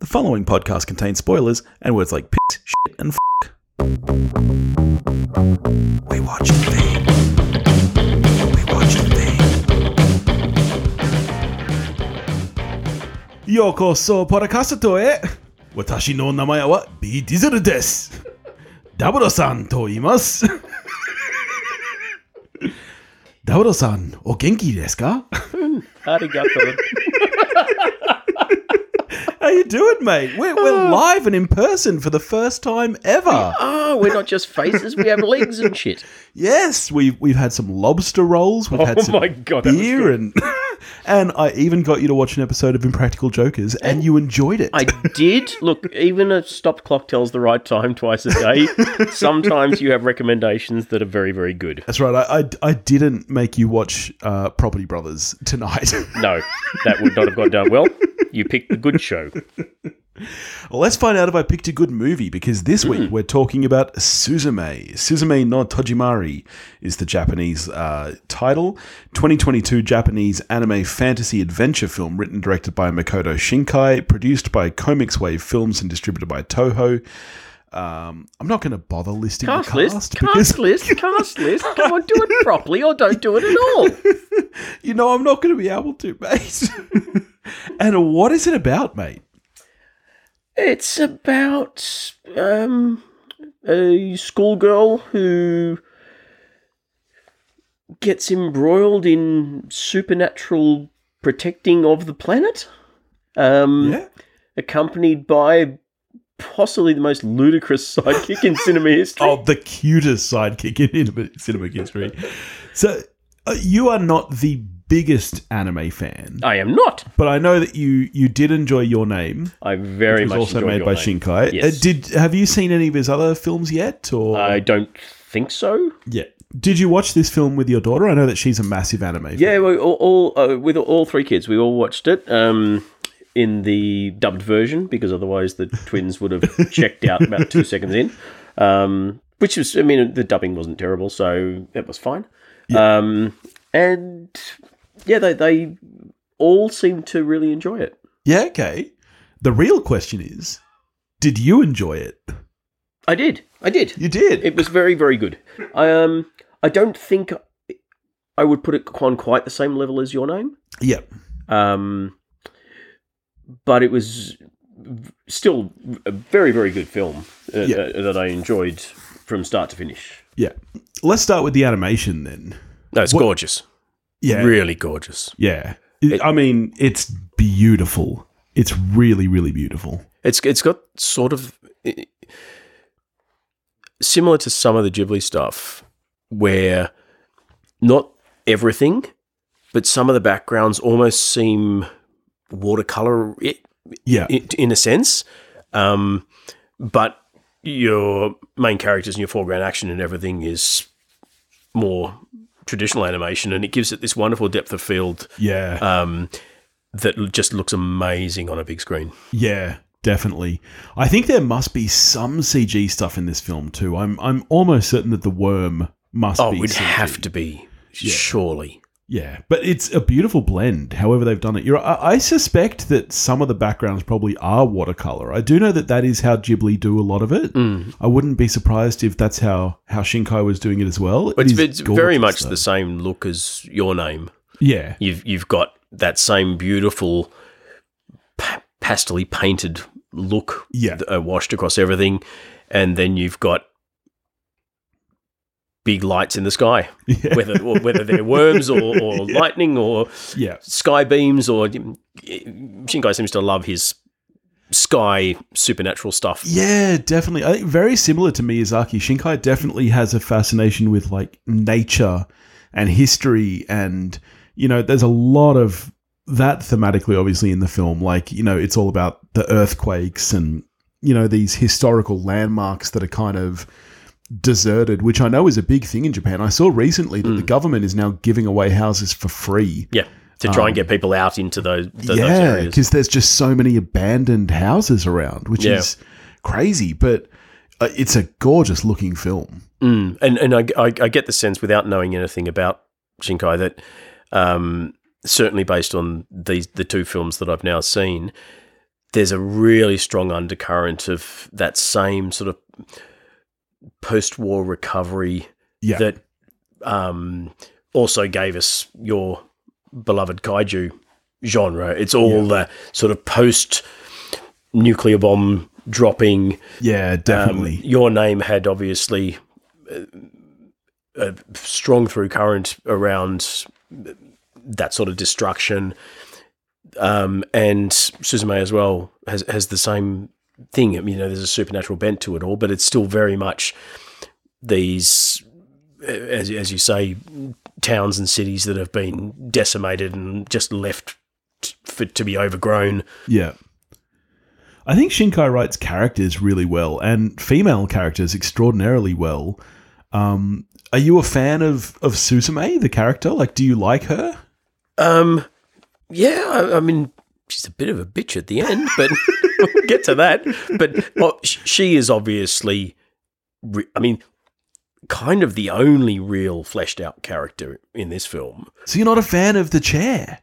The following podcast contains spoilers and words like piss, shit, and fuck. We watch TV. We watch TV. No wa B Diesel desu. Daburo san Double-san, o desu ka? Arigato. How you doing, mate? We're, we're live and in person for the first time ever. oh, we're not just faces, we have legs and shit. Yes, we've we've had some lobster rolls. We've had Oh some my God, that was beer, and and I even got you to watch an episode of Impractical Jokers, and you enjoyed it. I did. Look, even a stopped clock tells the right time twice a day. Sometimes you have recommendations that are very, very good. That's right. I, I, I didn't make you watch uh, Property Brothers tonight. No, that would not have gone down well. You picked the good show. well, let's find out if I picked a good movie because this week we're talking about Suzume. Suzume no Tojimari is the Japanese uh, title. 2022 Japanese anime fantasy adventure film written and directed by Makoto Shinkai, produced by CoMix Wave Films and distributed by Toho. Um, I'm not going to bother listing Cast the list, cast cast because list, cast list. Come on, do it properly or don't do it at all. you know I'm not going to be able to, mate. and what is it about, mate? It's about um, a schoolgirl who gets embroiled in supernatural protecting of the planet, um, Yeah. accompanied by possibly the most ludicrous sidekick in cinema history. Oh, the cutest sidekick in cinema, history. So, uh, you are not the biggest anime fan, I am not. but I know that you you did enjoy Your Name. I very It was much also made by Name. Shinkai. Yes. Uh, did have you seen any of his other films yet? Or I don't think so. yeah, did you watch this film with your daughter? I know that she's a massive anime. fan. Yeah, we all, all uh, with all three kids, we all watched it um, in the dubbed version because otherwise the twins would have checked out about two seconds in. Um, which was, I mean, the dubbing wasn't terrible, so it was fine. Um, and yeah, they they all seem to really enjoy it. yeah. Okay. The real question is, did you enjoy it? I did, I did. You did. It was very, very good. I um, I don't think I would put it on quite the same level as Your Name. yeah. Um, but it was still a very, very good film uh, Yeah. uh, that I enjoyed from start to finish. Yeah. Let's start with the animation then. No, it's What- gorgeous. Yeah. Really gorgeous. Yeah. I mean, it's beautiful. It's really, really beautiful. It's it's got sort of similar to some of the Ghibli stuff, where not everything, but some of the backgrounds almost seem watercolor Yeah. in, in a sense. Um, but your main characters and your foreground action and everything is more traditional animation, and it gives it this wonderful depth of field Yeah. um, that just looks amazing on a big screen. yeah. Definitely. I think there must be some CG stuff in this film too. I'm I'm almost certain that the worm must be. Oh, be. it would CG. have to be, surely. Yeah, but it's a beautiful blend. However, they've done it. You're, I, I suspect that some of the backgrounds probably are watercolor. I do know that that is how Ghibli do a lot of it. Mm. I wouldn't be surprised if that's how how Shinkai was doing it as well. But It it's, very much though. the same look as your name. Yeah, You've you've got that same beautiful pa- pastely painted look Yeah. th- uh, washed across everything, and then you've got big lights in the sky, yeah, whether whether they're worms or, or lightning or yeah. sky beams or Shinkai seems to love his sky supernatural stuff. Yeah, definitely. I think very similar to Miyazaki. Shinkai definitely has a fascination with like nature and history, and you know, there's a lot of that thematically, obviously, in the film. Like, you know, it's all about the earthquakes and you know these historical landmarks that are kind of deserted, which I know is a big thing in Japan. I saw recently that the government is now giving away houses for free. Yeah, to try and get people out into those, th- those Um, yeah, because there's just so many abandoned houses around, which Yeah. is crazy. But uh, it's a gorgeous looking film. Mm, and and I, I, I get the sense, without knowing anything about Shinkai, that um, certainly based on these the two films that I've now seen, there's a really strong undercurrent of that same sort of post-war recovery Yeah. that um, also gave us your beloved kaiju genre. It's all the sort of post nuclear bomb dropping. yeah, Um, definitely. your name had obviously uh, a strong through current around that sort of destruction. Um, and Suzume as well has has the same thing. I mean, you know, there's a supernatural bent to it all, but it's still very much these, as as you say, towns and cities that have been decimated and just left t- for, to be overgrown. Yeah. I think Shinkai writes characters really well and female characters extraordinarily well. Um, are you a fan of, of Suzume, the character? Like, do you like her? Um, yeah, I, I mean, she's a bit of a bitch at the end, but we'll get to that. But well, she is obviously, re- I mean, kind of the only real fleshed out character in this film. So you're not a fan of the chair?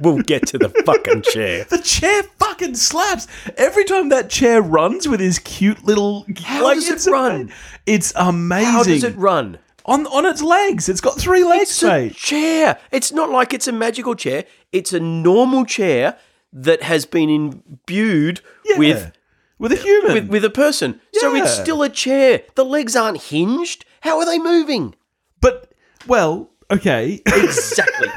We'll get to the fucking chair. The chair fucking slaps every time that chair runs with his cute little. How does it run? ama- It's amazing. How does it run? on on its legs? It's got three legs, It's a mate. chair. It's not like it's a magical chair. It's a normal chair that has been imbued Yeah. with with a human. with, with a person. So it's still a chair. The legs aren't hinged. How are they moving? but well, okay. Exactly.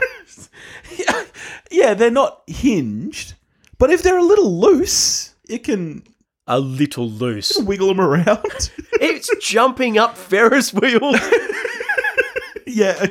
yeah, they're not hinged, but if they're a little loose, it can a little loose. wiggle them around. It's jumping up Ferris wheels. yeah,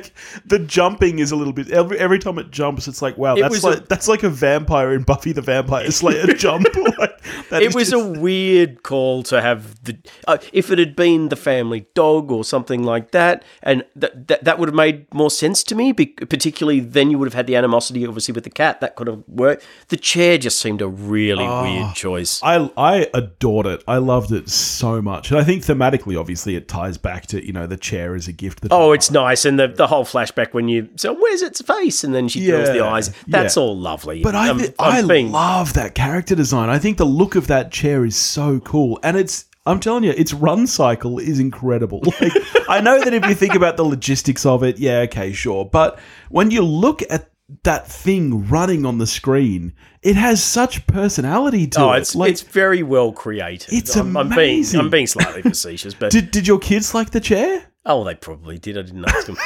the jumping is a little bit. Every, every time it jumps, it's like wow, It that's like a- that's like a vampire in Buffy the Vampire Slayer jump. Like, It was just- a weird call to have the. Uh, if it had been the family dog or something like that, and that that that would have made more sense to me. Be- particularly, then you would have had the animosity, obviously, with the cat. That could have worked. The chair just seemed a really weird choice. I I adored it. I loved it so much, and I think thematically, obviously, it ties back to you know the chair is a gift. That Oh, it's nice, and the the whole flashback when you so where's its face, and then she drills the eyes. That's yeah. all lovely. But I, I'm- I'm I being- love that character design. I think the look of that chair is so cool, and it's. I'm telling you, its run cycle is incredible. Like, I know that if you think about the logistics of it, yeah, okay, sure. But when you look at that thing running on the screen, it has such personality to Oh, it. it's like, it's very well created. It's I'm, I'm being amazing. I'm being slightly facetious, but did did your kids like the chair? oh, they probably did. I didn't ask them.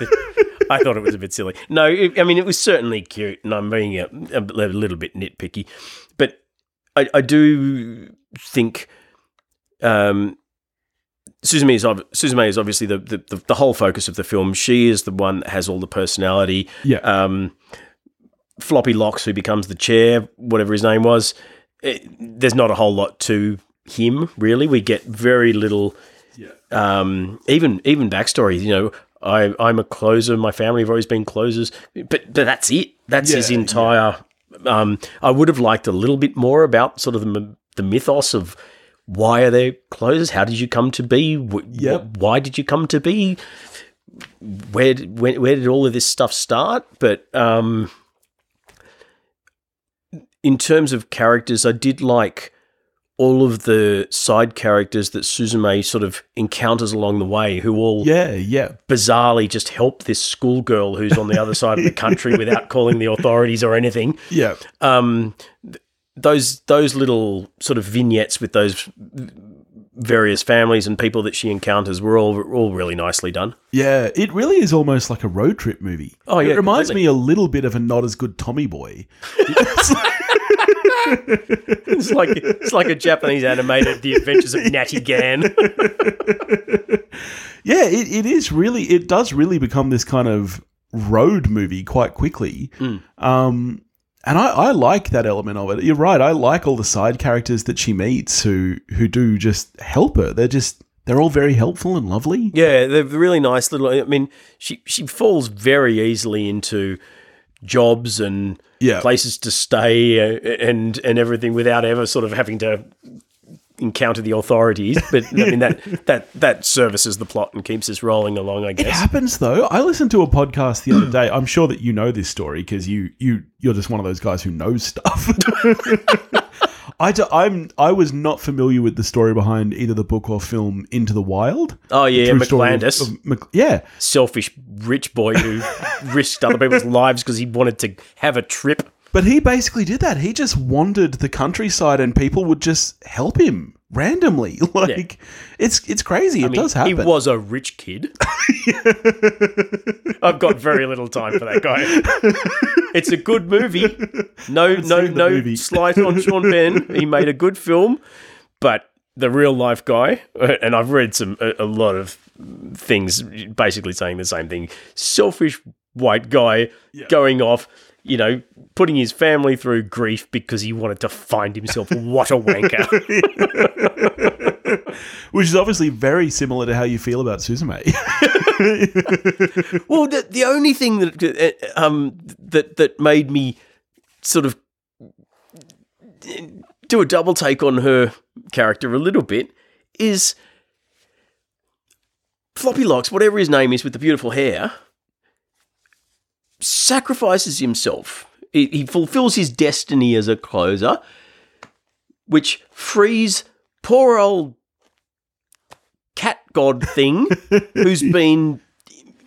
I thought it was a bit silly. No, it, I mean it was certainly cute, and I'm being a, a little bit nitpicky, but I, I do think um, Suzume is ob- Suzume is obviously the, the, the whole focus of the film. She is the one that has all the personality. Yeah. Um, Floppy Locks, who becomes the chair, whatever his name was. It, there's not a whole lot to him, really. We get very little um, even even backstory. You know, I I'm a closer. My family have always been closers, but, but that's it. That's his Yeah, entire. Um, I would have liked a little bit more about sort of the, the mythos of why are they closers? How did you come to be? Yep. wh- Why did you come to be? Where did, where, where did all of this stuff start? But um, in terms of characters, I did like all of the side characters that Suzume sort of encounters along the way, who all Yeah, yeah. bizarrely just help this schoolgirl who's on the other side of the country without calling the authorities or anything. Yeah. Um, th- those those little sort of vignettes with those various families and people that she encounters were all all really nicely done. Yeah, it really is almost like a road trip movie. Oh, yeah, it reminds completely. me a little bit of a not as good Tommy Boy. It's like it's like a Japanese animated The Adventures of Natty Gann. Yeah, it, it is really. It does really become this kind of road movie quite quickly. Um, and I, I like that element of it. You're right. I like all the side characters that she meets who who do just help her. They're just they're all very helpful and lovely. Yeah, they're really nice little. I mean, she she falls very easily into jobs and Yeah. places to stay uh, and and everything without ever sort of having to encounter the authorities. But I mean that that that services the plot and keeps us rolling along. I guess It happens though. I listened to a podcast the other day. I'm sure that you know this story because you you you're just one of those guys who knows stuff. I do, I'm I was not familiar with the story behind either the book or film Into the Wild. Oh yeah, story of- McCandless, of Mc- yeah, selfish rich boy who risked other people's lives because he wanted to have a trip. but he basically did that. He just wandered the countryside, and people would just help him randomly. Like it's it's crazy. It mean, does happen. He was a rich kid. I've got very little time for that guy. It's a good movie. No, no, no movie. slight on Sean Penn. He made a good film, but the real life guy, uh, and I've read some a, a lot of things basically saying the same thing. Selfish white guy going off. You know, putting his family through grief because he wanted to find himself. What a wanker! which is obviously very similar to how you feel about Suzume. Well, the, the only thing that uh, um that that made me sort of do a double take on her character a little bit is Floppy Locks, whatever his name is, with the beautiful hair, sacrifices himself. He, he fulfills his destiny as a closer, which frees poor old cat god thing who's been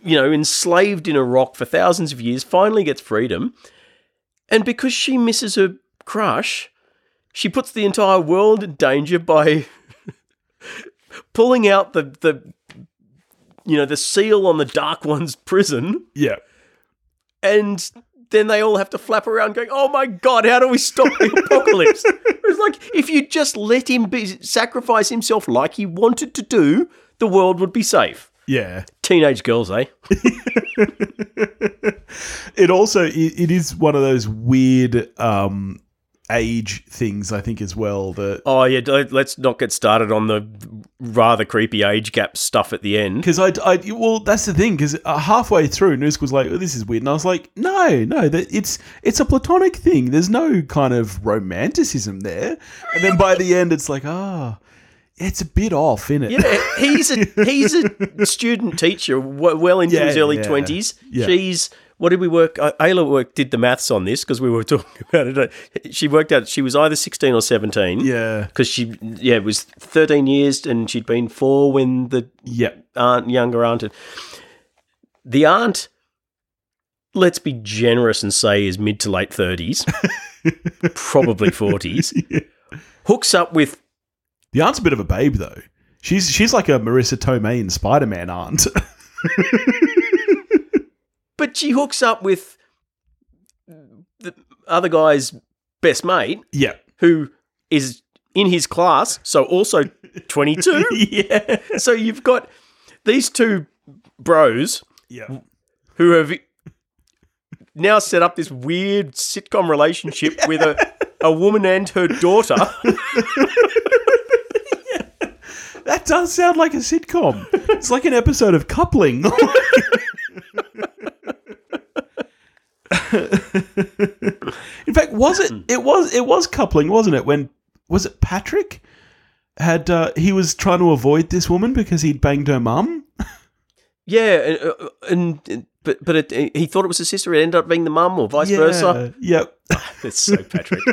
you know, enslaved in a rock for thousands of years, finally gets freedom. And because she misses her crush, she puts the entire world in danger by pulling out the, the you know, the seal on the Dark One's prison. yeah. And then they all have to flap around going, oh my God, how do we stop the apocalypse? it's like, if you just let him be, sacrifice himself like he wanted to do, the world would be safe. Yeah. Teenage girls, eh? It also it, it is one of those weird um age things I think as well that Oh yeah, let's not get started on the rather creepy age gap stuff at the end. because I, I well that's the thing because uh, halfway through Noosk was like oh, this is weird and I was like no no that it's it's a platonic thing there's no kind of romanticism there and then by the end it's like ah it's a bit off in it Yeah, he's a he's a student teacher, well into Yeah, his early yeah, twenties. yeah. She's what did we work? Uh, Ayla work did the maths on this because we were talking about it. She worked out she was either sixteen or seventeen. yeah because she yeah it was thirteen years and she'd been four when the yeah aunt younger aunt had, the aunt. Let's be generous and say is mid to late thirties, probably forties. Hooks up with the aunt's a bit of a babe though she's she's like a Marisa Tomei in Spider Man aunt But she hooks up with the other guy's best mate, yeah who is in his class, so also 22. yeah so you've got these two bros yeah who have now set up this weird sitcom relationship with a, a woman and her daughter. That does sound like a sitcom. It's like an episode of Coupling. In fact, was it? It was. It was coupling, wasn't it? When was it? Patrick had uh, he was trying to avoid this woman because he'd banged her mum. yeah, and, and, and but but it, he thought it was his sister. It ended up being the mum, or vice versa. Yep. It's so Patrick.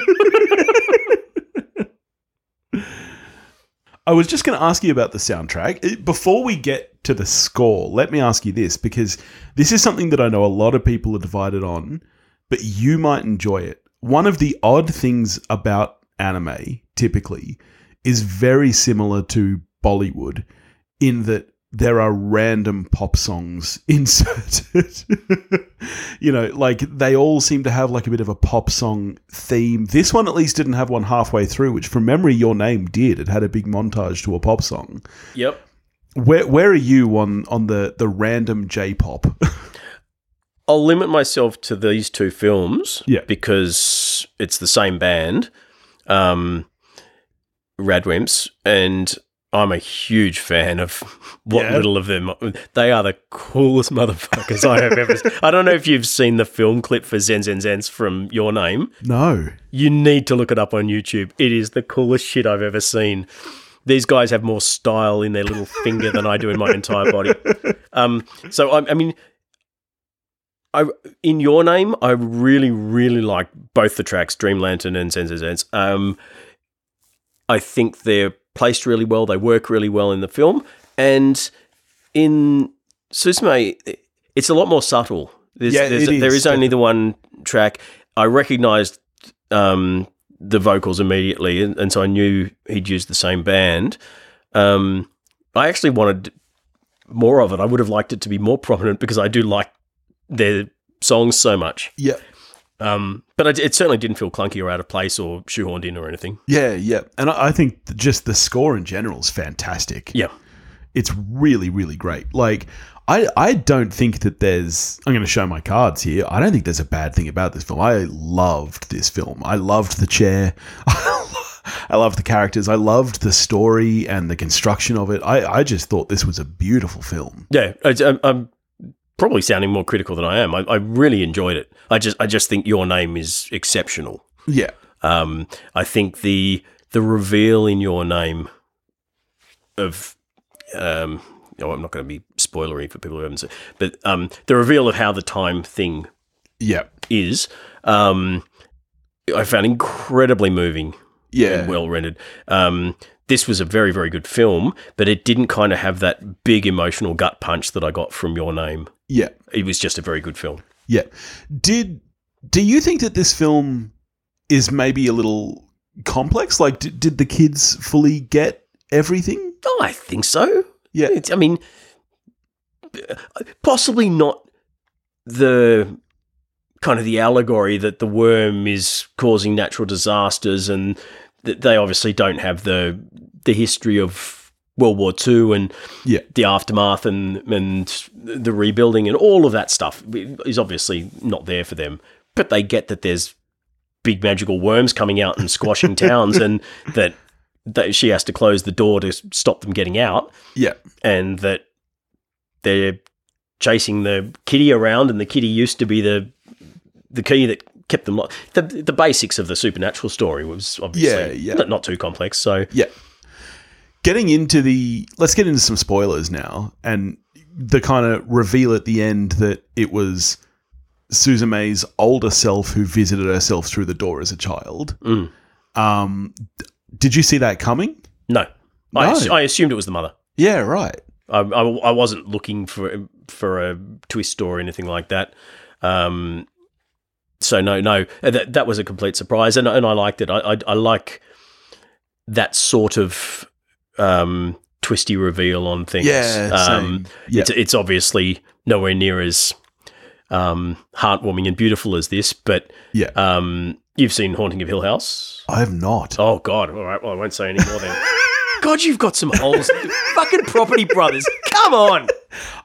I was just going to ask you about the soundtrack. Uh, Before we get to the score, let me ask you this because this is something that I know a lot of people are divided on, but you might enjoy it. One of the odd things about anime, typically, is very similar to Bollywood in that there are random pop songs inserted. you know, like they all seem to have like a bit of a pop song theme. This one at least didn't have one halfway through, which from memory your name did. It had a big montage to a pop song. yep. Where where are you on on the the random J pop? I'll limit myself to these two films Yeah. because it's the same band, um, Radwimps, and I'm a huge fan of what Yeah. little of them. They are the coolest motherfuckers I have ever. seen. I don't know if you've seen the film clip for Zenzenzense from Your Name. No. You need to look it up on YouTube. It is the coolest shit I've ever seen. These guys have more style in their little finger than I do in my entire body. Um, so I, I mean, I in your name, I really, really like both the tracks, Dream Lantern and Sense of Sense. Um, I think they're placed really well. They work really well in the film, and in Suzume, it's a lot more subtle. There's, Yeah, there's, it is, there is only the one track. I recognised um, the vocals immediately, and, and so I knew he'd used the same band. Um, I actually wanted more of it. I would have liked it to be more prominent because I do like their songs so much. Yeah. Um, but it, it certainly didn't feel clunky or out of place or shoehorned in or anything. Yeah, yeah. And I I think just the score in general is fantastic. Yeah. It's really, really great. Like, I, I don't think that there's. I'm going to show my cards here. I don't think there's a bad thing about this film. I loved this film. I loved the chair. I loved the characters. I loved the story and the construction of it. I, I just thought this was a beautiful film. Yeah, I, I'm- I'm probably sounding more critical than I am. I, I really enjoyed it. I just I just think your name is exceptional. Yeah. Um, I think the the reveal in your name of um, no, I'm not going to be spoilery for people who haven't seen, but um, the reveal of how the time thing Yeah. is, um, I found incredibly moving Yeah. and well rendered. Um, this was a very, very good film, but it didn't kind of have that big emotional gut punch that I got from Your Name. yeah. It was just a very good film. Yeah. Did do you think that this film is maybe a little complex? Like, did, did the kids fully get everything? Oh, I think so. Yeah. It's, I mean, possibly not the kind of the allegory that the worm is causing natural disasters, and that they obviously don't have the the history of World War II and Yeah. the aftermath and and the rebuilding and all of that stuff is obviously not there for them. But they get that there's big magical worms coming out and squashing towns, and that that she has to close the door to stop them getting out Yeah. and that they're chasing the kitty around, and the kitty used to be the the key that kept them. Lo- the the basics of the supernatural story was obviously Yeah, yeah. Not, too complex. So Yeah. Getting into the let's get into some spoilers now and the kind of reveal at the end that it was Suzume's older self who visited herself through the door as a child. Mm. Um, did you see that coming? no, I, No. ass- I assumed it was the mother. Yeah, right. I, I, I wasn't looking for for a twist or anything like that. Um, so no, no, that that was a complete surprise, and and I liked it. I I, I like that sort of um, twisty reveal on things. Yeah, um. Yeah. it's it's obviously nowhere near as um, heartwarming and beautiful as this, but Yeah. You've seen Haunting of Hill House. I have not. Oh God! All right, well I won't say any more then. God, you've got some holes. Fucking Property Brothers, come on!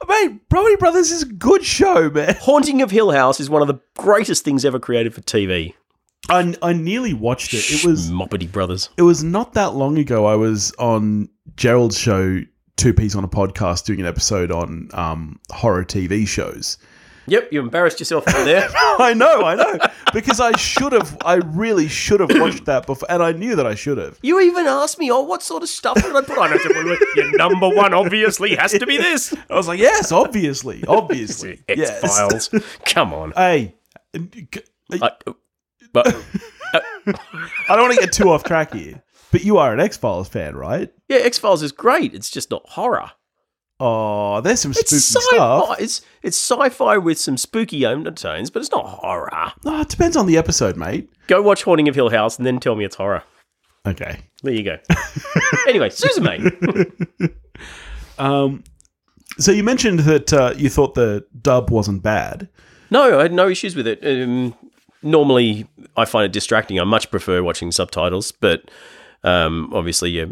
Mate, Property Brothers is a good show, man. Haunting of Hill House is one of the greatest things ever created for TV. I, I nearly watched it. It was Moppety Brothers. it was not that long ago. I was on Gerald's show, Two Peas on a Podcast, doing an episode on um, horror TV shows. Yep, you embarrassed yourself over there. I know, I know, because I should have. I really should have watched that before, and I knew that I should have. You even asked me, "Oh, what sort of stuff did I put on?" I said, well, "Your number one obviously has to be this." I was like, yes, obviously, obviously, X yes. Files. Come on. Hey, I, but uh, I don't want to get too off track here, but you are an X Files fan, right? yeah, X Files is great. It's just not horror. Oh, there's some spooky It's stuff. sci-fi. It's it's sci-fi with some spooky undertones, but it's not horror. Oh, it depends on the episode, mate. Go watch Haunting of Hill House and then tell me it's horror. Okay. There you go. anyway, Suzume. Um, so you mentioned that uh, you thought the dub wasn't bad. No, I had no issues with it. Um, normally, I find it distracting. I much prefer watching subtitles, but um, obviously, yeah,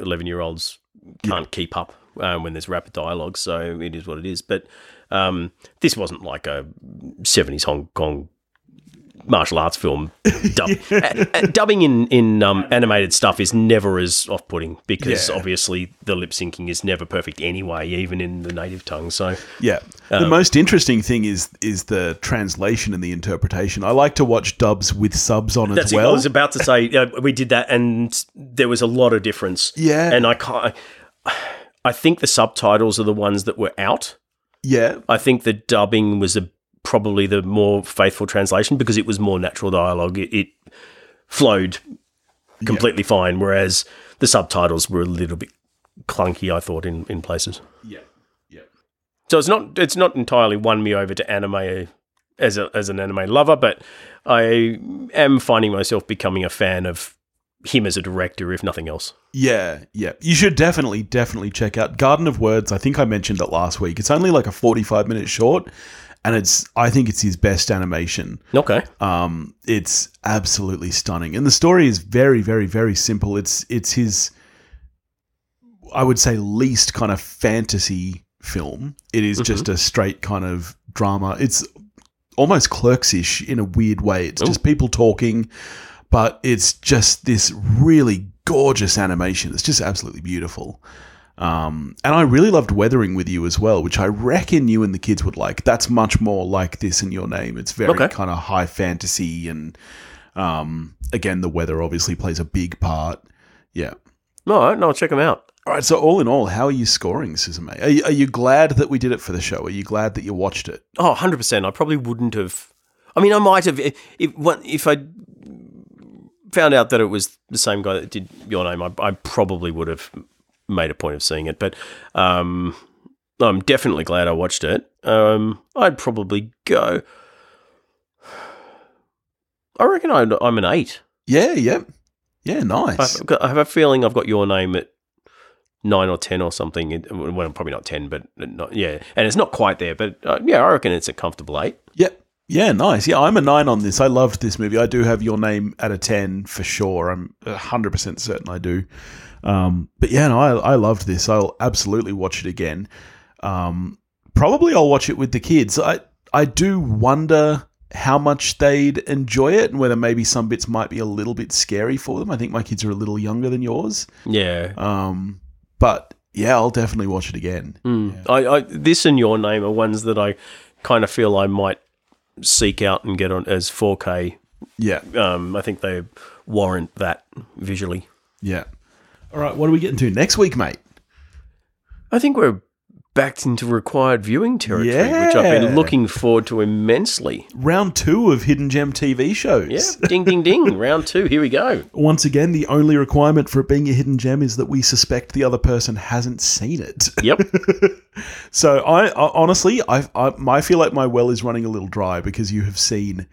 eleven-year-olds can't keep up um, when there's rapid dialogue, so it is what it is. But um, this wasn't like a '70s Hong Kong martial arts film. Dub. Uh, uh, dubbing in in um, animated stuff is never as off putting because Yeah. obviously the lip syncing is never perfect anyway, even in the native tongue. So Yeah. Um, the most interesting thing is is the translation and the interpretation. I like to watch dubs with subs on as it. well. I was about to say uh, we did that, and there was a lot of difference. Yeah. and I can't. I think the subtitles are the ones that were out. yeah. I think the dubbing was a, probably the more faithful translation because it was more natural dialogue. It, it flowed completely fine, whereas the subtitles were a little bit clunky. I thought in, in places. Yeah. Yeah. So it's not it's not entirely won me over to anime as a, as an anime lover, but I am finding myself becoming a fan of him as a director, if nothing else. Yeah, yeah. You should definitely, definitely check out Garden of Words. I think I mentioned it last week. It's only like a 45 minute short, and it's I think it's his best animation. Okay. Um, it's absolutely stunning, and the story is very, very, very simple. It's it's his, I would say, least kind of fantasy film. It is just a straight kind of drama. It's almost clerks-ish in a weird way. It's just people talking, but it's just this really gorgeous animation. It's just absolutely beautiful. Um, and I really loved Weathering with You as well, which I reckon you and the kids would like. That's much more like this in your name. It's very Okay. kind of high fantasy, and um, again, the weather obviously plays a big part. Yeah. Right, no, I'll check them out. All right. So all in all, how are you scoring, Suzume? Are you, are you glad that we did it for the show? Are you glad that you watched it? Oh, 100%. I probably wouldn't have. I mean, I might have. If, if, if I found out that it was the same guy that did your name, I, I probably would have made a point of seeing it. But um, I'm definitely glad I watched it. Um, I'd probably go. I reckon I'd, I'm an eight. Yeah. Yeah. Yeah. Nice. I've got, I have a feeling I've got your name at nine or ten or something. Well, probably not ten, but not, yeah, and it's not quite there. But uh, yeah, I reckon it's a comfortable eight. Yep. Yeah, nice. Yeah, I'm a nine on this. I loved this movie. I do have your name at a 10 for sure. I'm 100% certain I do. Um, but yeah, no, I, I loved this. I'll absolutely watch it again. Um, probably I'll watch it with the kids. I, I do wonder how much they'd enjoy it and whether maybe some bits might be a little bit scary for them. I think my kids are a little younger than yours. Yeah. Um, but yeah, I'll definitely watch it again. Mm. I, I this and your name are ones that I kind of feel I might seek out and get on as 4K. Yeah. Um, I think they warrant that visually. Yeah. All right. What are we getting to next week, mate? I think we're backed into required viewing territory, which I've been looking forward to immensely. round two of Hidden Gem TV shows. Yeah, ding, ding, ding. Round two. Here we go. Once again, the only requirement for it being a hidden gem is that we suspect the other person hasn't seen it. Yep. So I, I honestly, I, I, I feel like my well is running a little dry because you have seen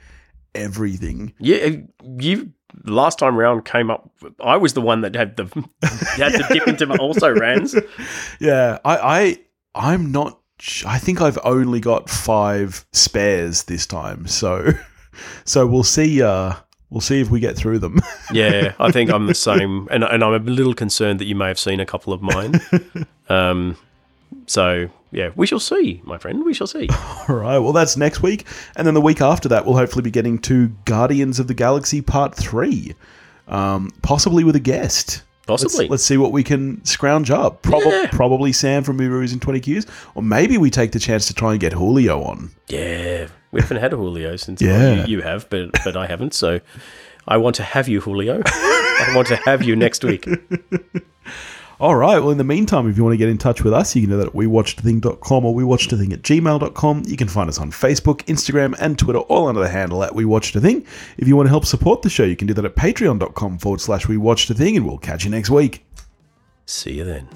everything. Yeah, uh, you last time round came up. I was the one that had the had to dip into my also rans. Yeah, I, I, I'm not. I think I've only got five spares this time. So, so we'll see. Uh, we'll see if we get through them. Yeah, I think I'm the same, and and I'm a little concerned that you may have seen a couple of mine. Um, so yeah, we shall see, my friend. We shall see. All right. Well, that's next week, and then the week after that, we'll hopefully be getting to Guardians of the Galaxy Part Three, um, possibly with a guest. Possibly. Let's, let's see what we can scrounge up. Prob- Yeah. Probably Sam from Movies in 20 Qs. Or maybe we take the chance to try and get Julio on. Yeah, we haven't had a Julio since Yeah. well, you, you have, but but I haven't. So I want to have you, Julio. I want to have you next week. All right. Well, in the meantime, if you want to get in touch with us, you can do that at wewatchedathing.com or wewatchedathing at gmail.com. You can find us on Facebook, Instagram, and Twitter, all under the handle at wewatchedathing. If you want to help support the show, you can do that at patreon.com forward slash wewatchedathing, and we'll catch you next week. See you then.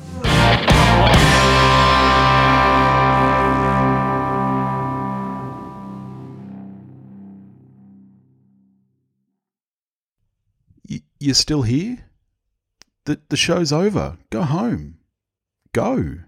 You're still here? The, the show's over. Go home. Go.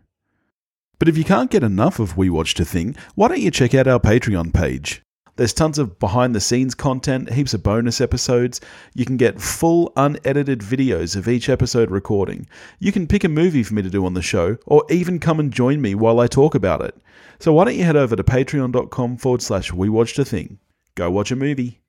But if you can't get enough of We Watched a Thing, why don't you check out our Patreon page? There's tons of behind the scenes content, heaps of bonus episodes. You can get full unedited videos of each episode recording. You can pick a movie for me to do on the show, or even come and join me while I talk about it. So why don't you head over to patreon.com forward slash We Watched a Thing? Go watch a movie.